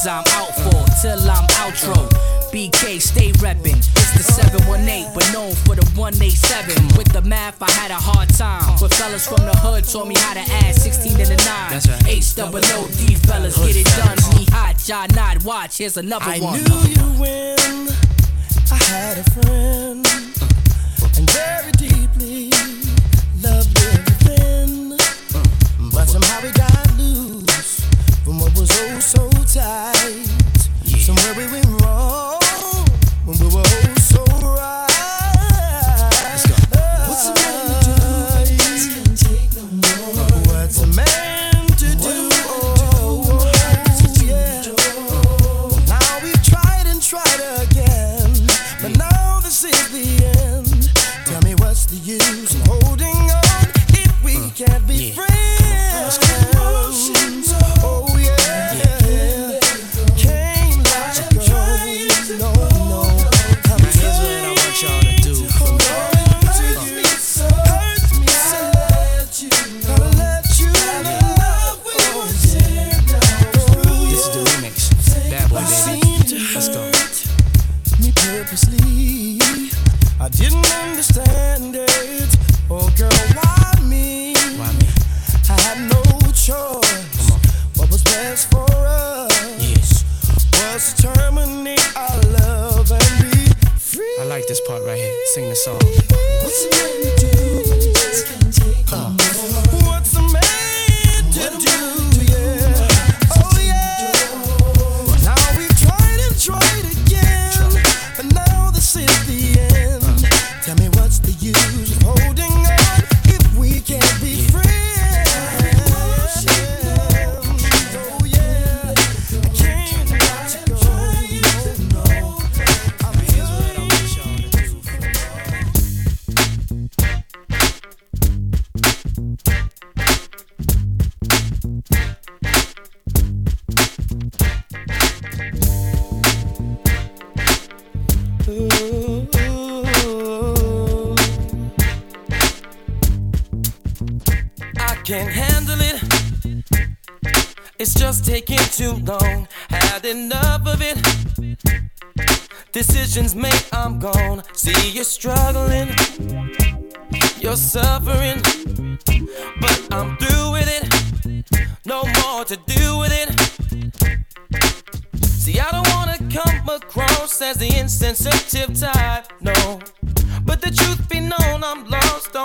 flow, enzyme out for till I'm outro. BK, stay reppin'. It's the 718, but known for the 187. With the math, I had a hard time. But fellas from the hood taught me how to add 16 to the 9. That's right. H double O D fellas, get it done. Me hot, y'all not watch. Here's another I one. I knew you when I had a friend. And very deeply loved everything. But somehow we got loose from what was oh so tight. Somewhere we went wrong when we were oh so right. What's to do? What's a man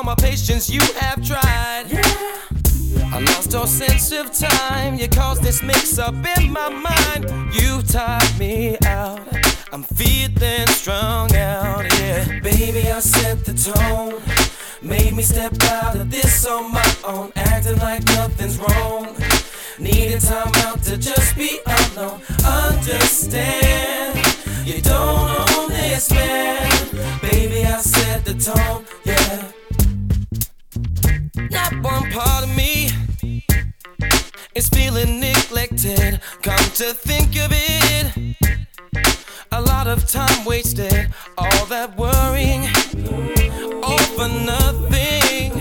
my patience you have tried. Yeah. I lost all sense of time. You caused this mix up in my mind. You tied me out. I'm feeling strung out, yeah. Baby, I set the tone. Made me step out of this on my own, acting like nothing's wrong. Needed time out to just be alone. Understand, you don't own this man. Baby, I set the tone, yeah. Not one part of me is feeling neglected. Come to think of it. A lot of time wasted, all that worrying, all for nothing.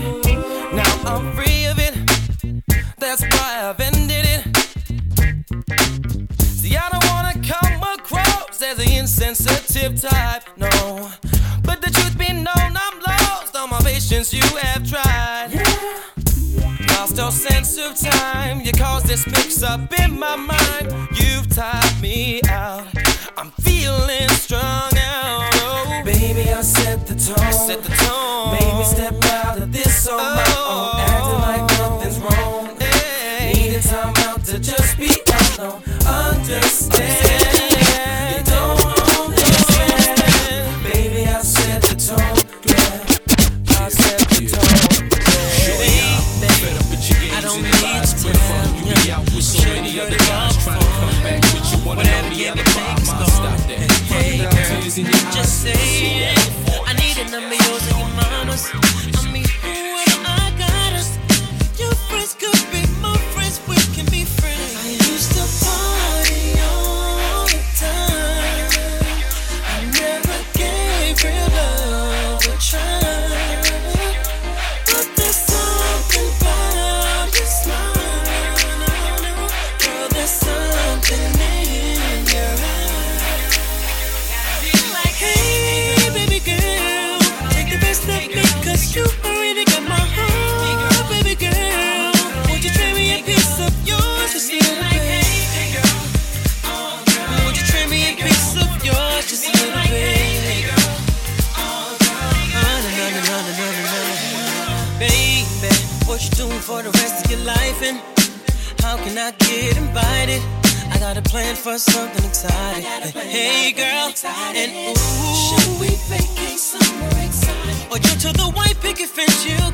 Now I'm free of it, that's why I've ended it. See, I don't wanna come across as the insensitive type, no. But the truth be known, I'm lost. All my patience you have tried. Lost all sense of time. You caused this mix up in my mind. You've tied me out. I'm feeling strung out. Oh. Baby, I set the tone. Set the tone. Made me step out of this on oh. my own. Oh. Acting like nothing's wrong. Hey. Needed time out to just be alone. Understand. Plan for something exciting. Hey girl, and ooh, should we vacate somewhere exciting? Or jump to the white picket fence? You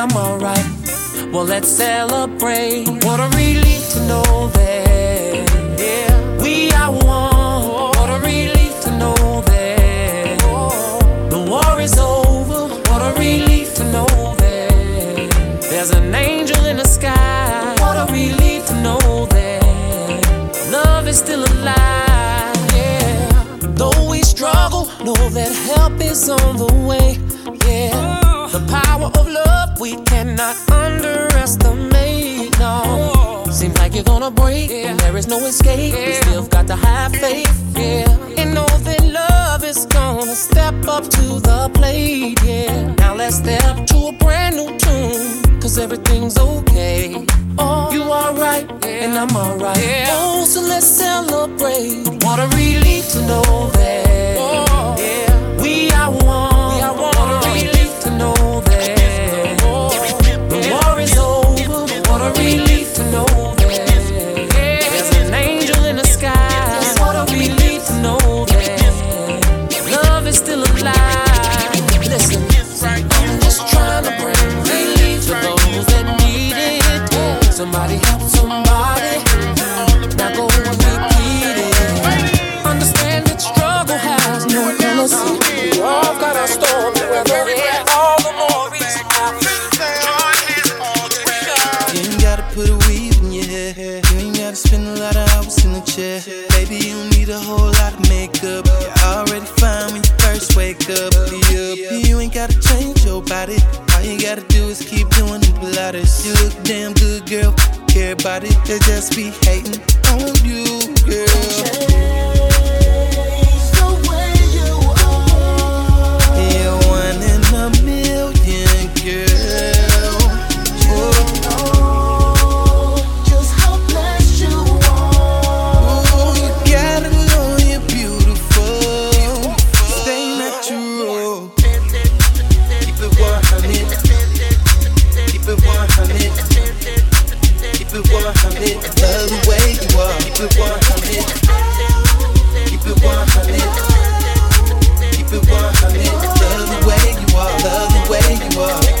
I'm alright. Well, let's celebrate. What a relief to know that we are one. What a relief to know that the war is over. What a relief to know that there's an angel in the sky. What a relief to know that love is still alive. Yeah. Though we struggle, know that help is on the way. Yeah. The power of love we cannot underestimate. No, seems like you're gonna break, yeah. and there is no escape. Yeah. We still got to have faith, yeah, and know that love is gonna step up to the plate, yeah. Now let's step to a brand new tune, cause everything's okay. Oh, you are right, yeah. and I'm alright. Yeah. Oh, so let's celebrate. What a relief to know that oh, yeah. we are Somebody help somebody. Not go repeat it. Understand that struggle has no jealousy. We all got our storm to weather. All the more reason You ain't gotta put a weave in your hair. You ain't gotta spend a lot of hours in the chair. Baby, you don't need a whole lot of makeup. You're already fine when you first wake up. You ain't gotta change your body. All you gotta do is keep Everybody could just be hating on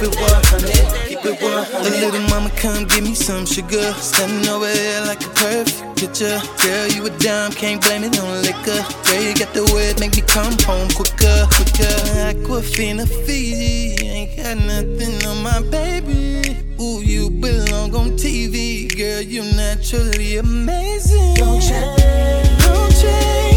keep it 100, keep it 100. The little mama come give me some sugar. Standing over there like a perfect picture. Girl, you a dime, can't blame it on liquor. Girl, you got the word, make me come home quicker, quicker. Aquafina Fiji, ain't got nothing on my baby. Ooh, you belong on TV, girl, you naturally amazing. Don't change, don't change.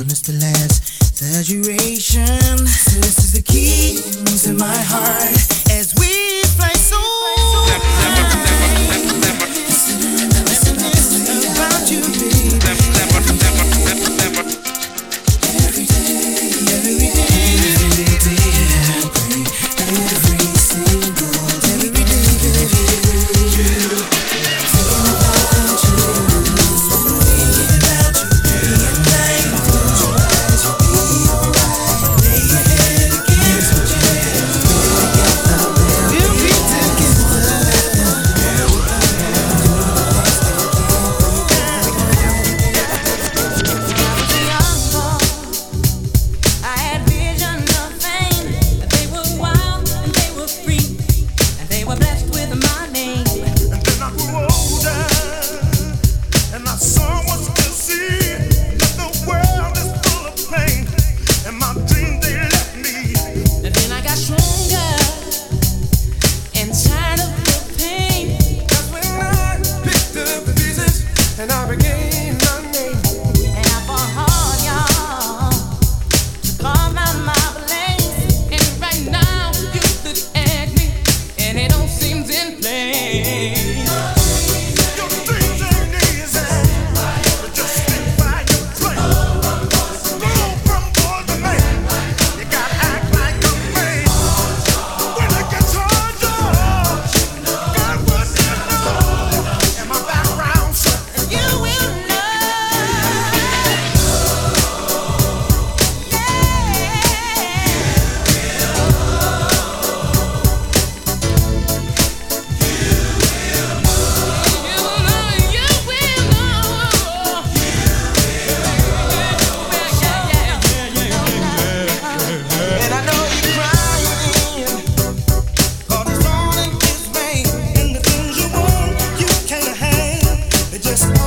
goodness the last the duration. So this is the key to my heart as we veces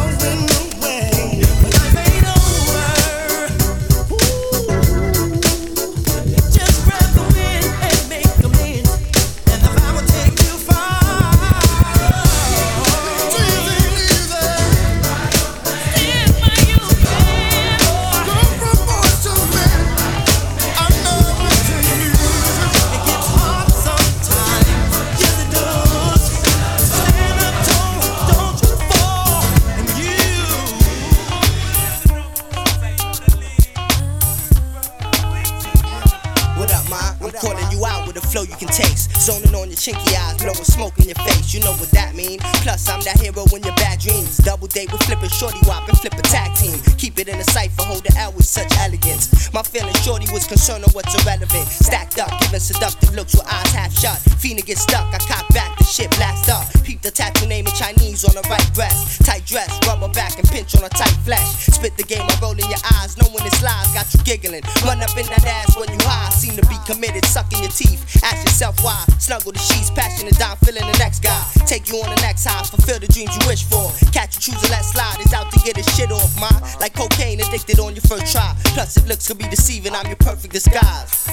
eyes, knowing it's lies, got you giggling. Run up in that ass when you high, seem to be committed, sucking your teeth. Ask yourself why. Snuggle the sheets, passionate down, feeling the next guy. Take you on the next high, fulfill the dreams you wish for. Catch you choose and let slide, is out to get his shit off, ma. Like cocaine addicted on your first try. Plus, if looks could be deceiving, I'm your perfect disguise.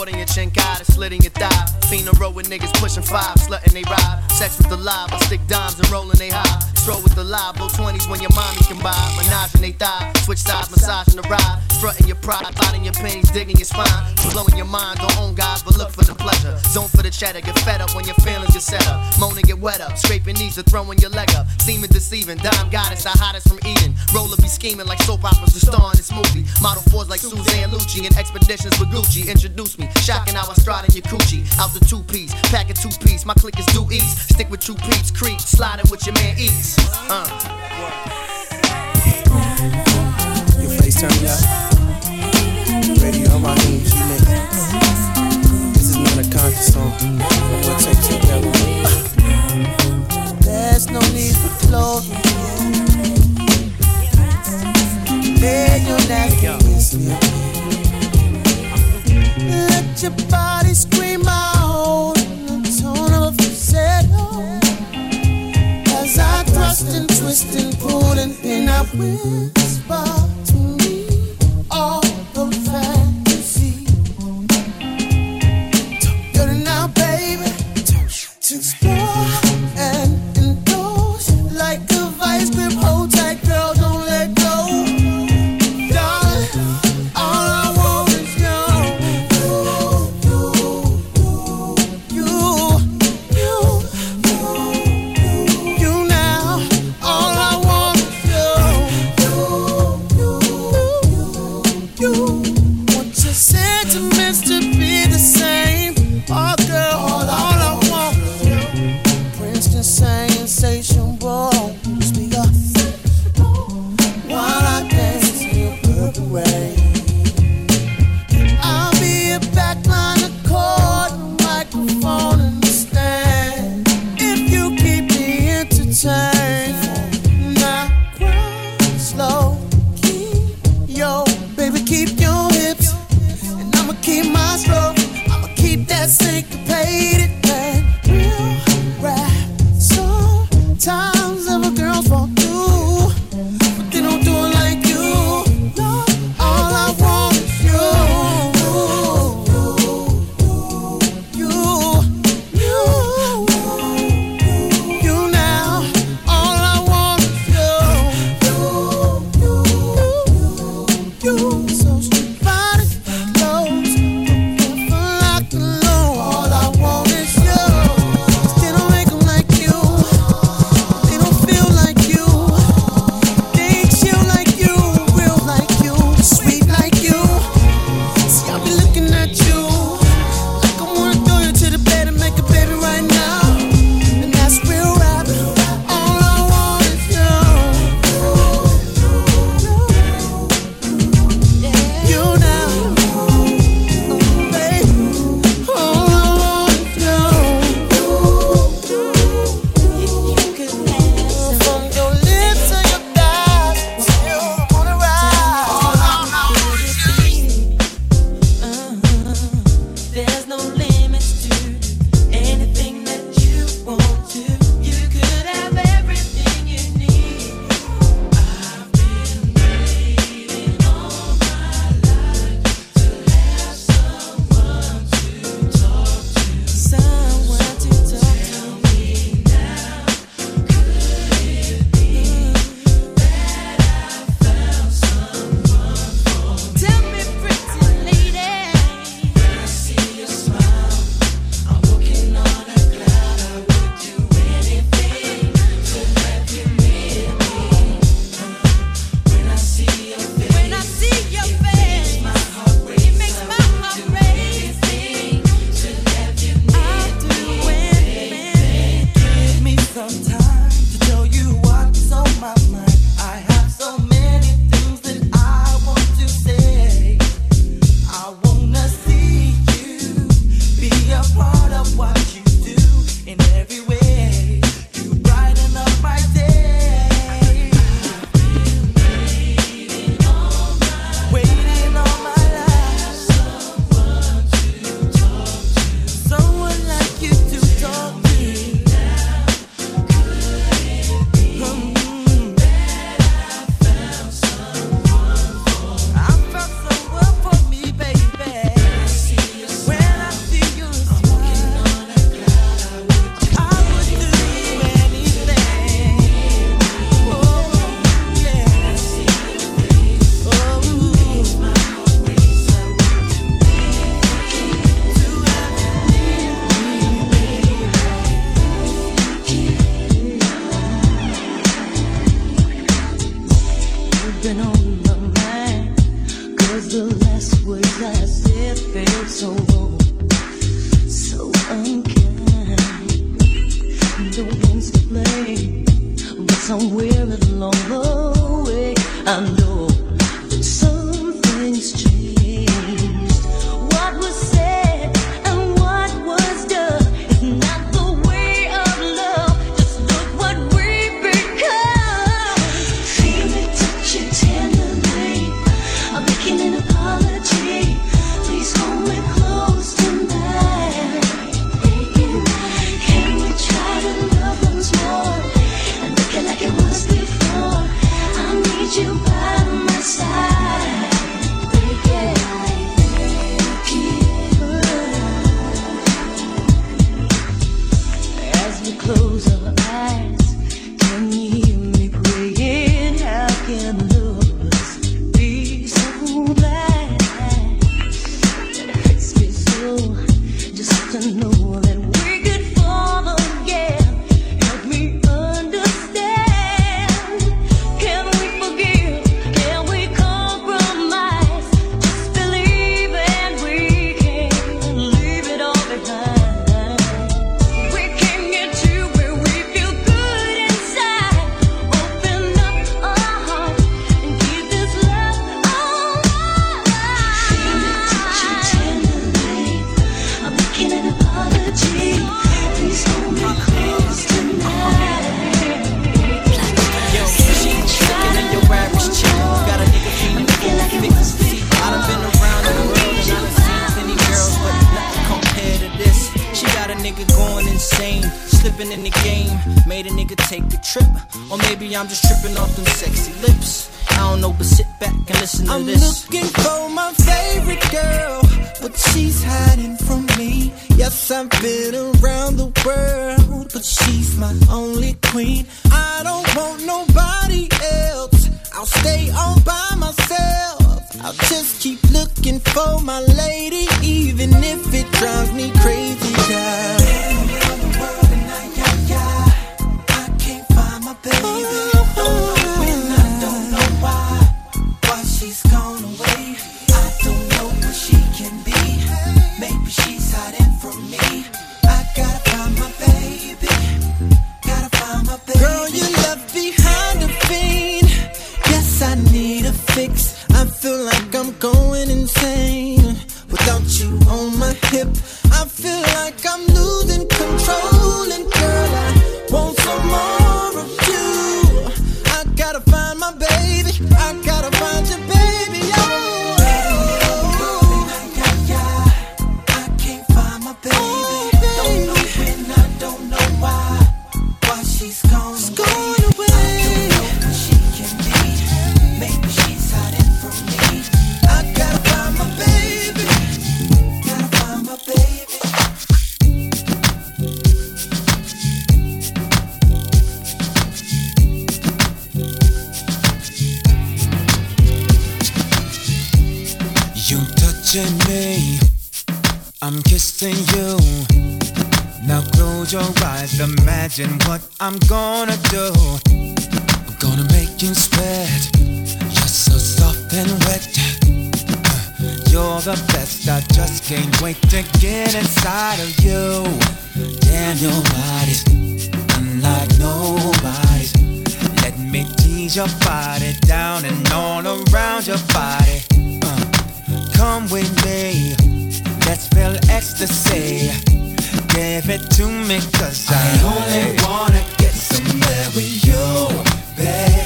Caught in your eye, to slit in your thigh. Fiend a row with niggas pushing five, slutting they ride. Sex with the live, I stick dimes and rollin' they high. Stroll with the live, blow 20s when your mommy can buy. Menaging they thigh, switch sides, massaging the ride. Strutting your pride, biting your panties, digging your spine. Blowing your mind, don't own guys, but look for the pleasure. Zone for the cheddar, get fed up when your feelings get set up. Moaning, get wet up, scraping knees or throwing your leg up. Seeming deceiving, dime goddess, the hottest from Eden. Roller be scheming like soap operas the star in. Model fours like Susan Lucci and expeditions with Gucci. Introduce me, shocking how I stride in your coochie. Out the two piece, pack a two piece, my click is due east. Stick with true peeps, creep, sliding with your man eats. Uh. Your face turn me up. Radio on my knees, you make This is not a conscious song. We'll take it together. There's no need for closure. Your nastiness Let your body scream out in tone of. As I thrust and twist and pull and pin, I whisper close your eyes, imagine what I'm gonna do. I'm gonna make you sweat, you're so soft and wet. Uh, you're the best, I just can't wait to get inside of you. Damn, your body's unlike nobody's. Let me tease your body down and all around your body. Uh, come with me, let's feel ecstasy give it to me, cause I, I only wanna get somewhere with you, baby.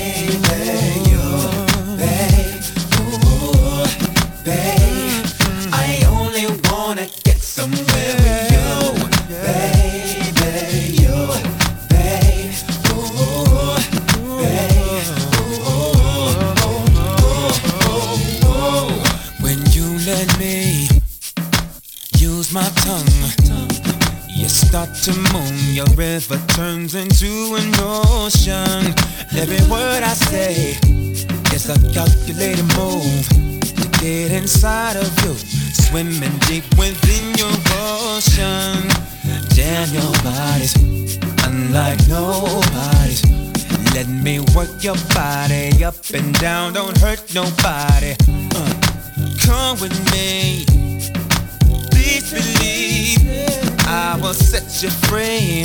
turns into an ocean. Every word I say is a calculated move to get inside of you, swimming deep within your ocean. Damn, your body's unlike nobody's. Let me work your body up and down, don't hurt nobody. Uh, come with me, please believe I will set you free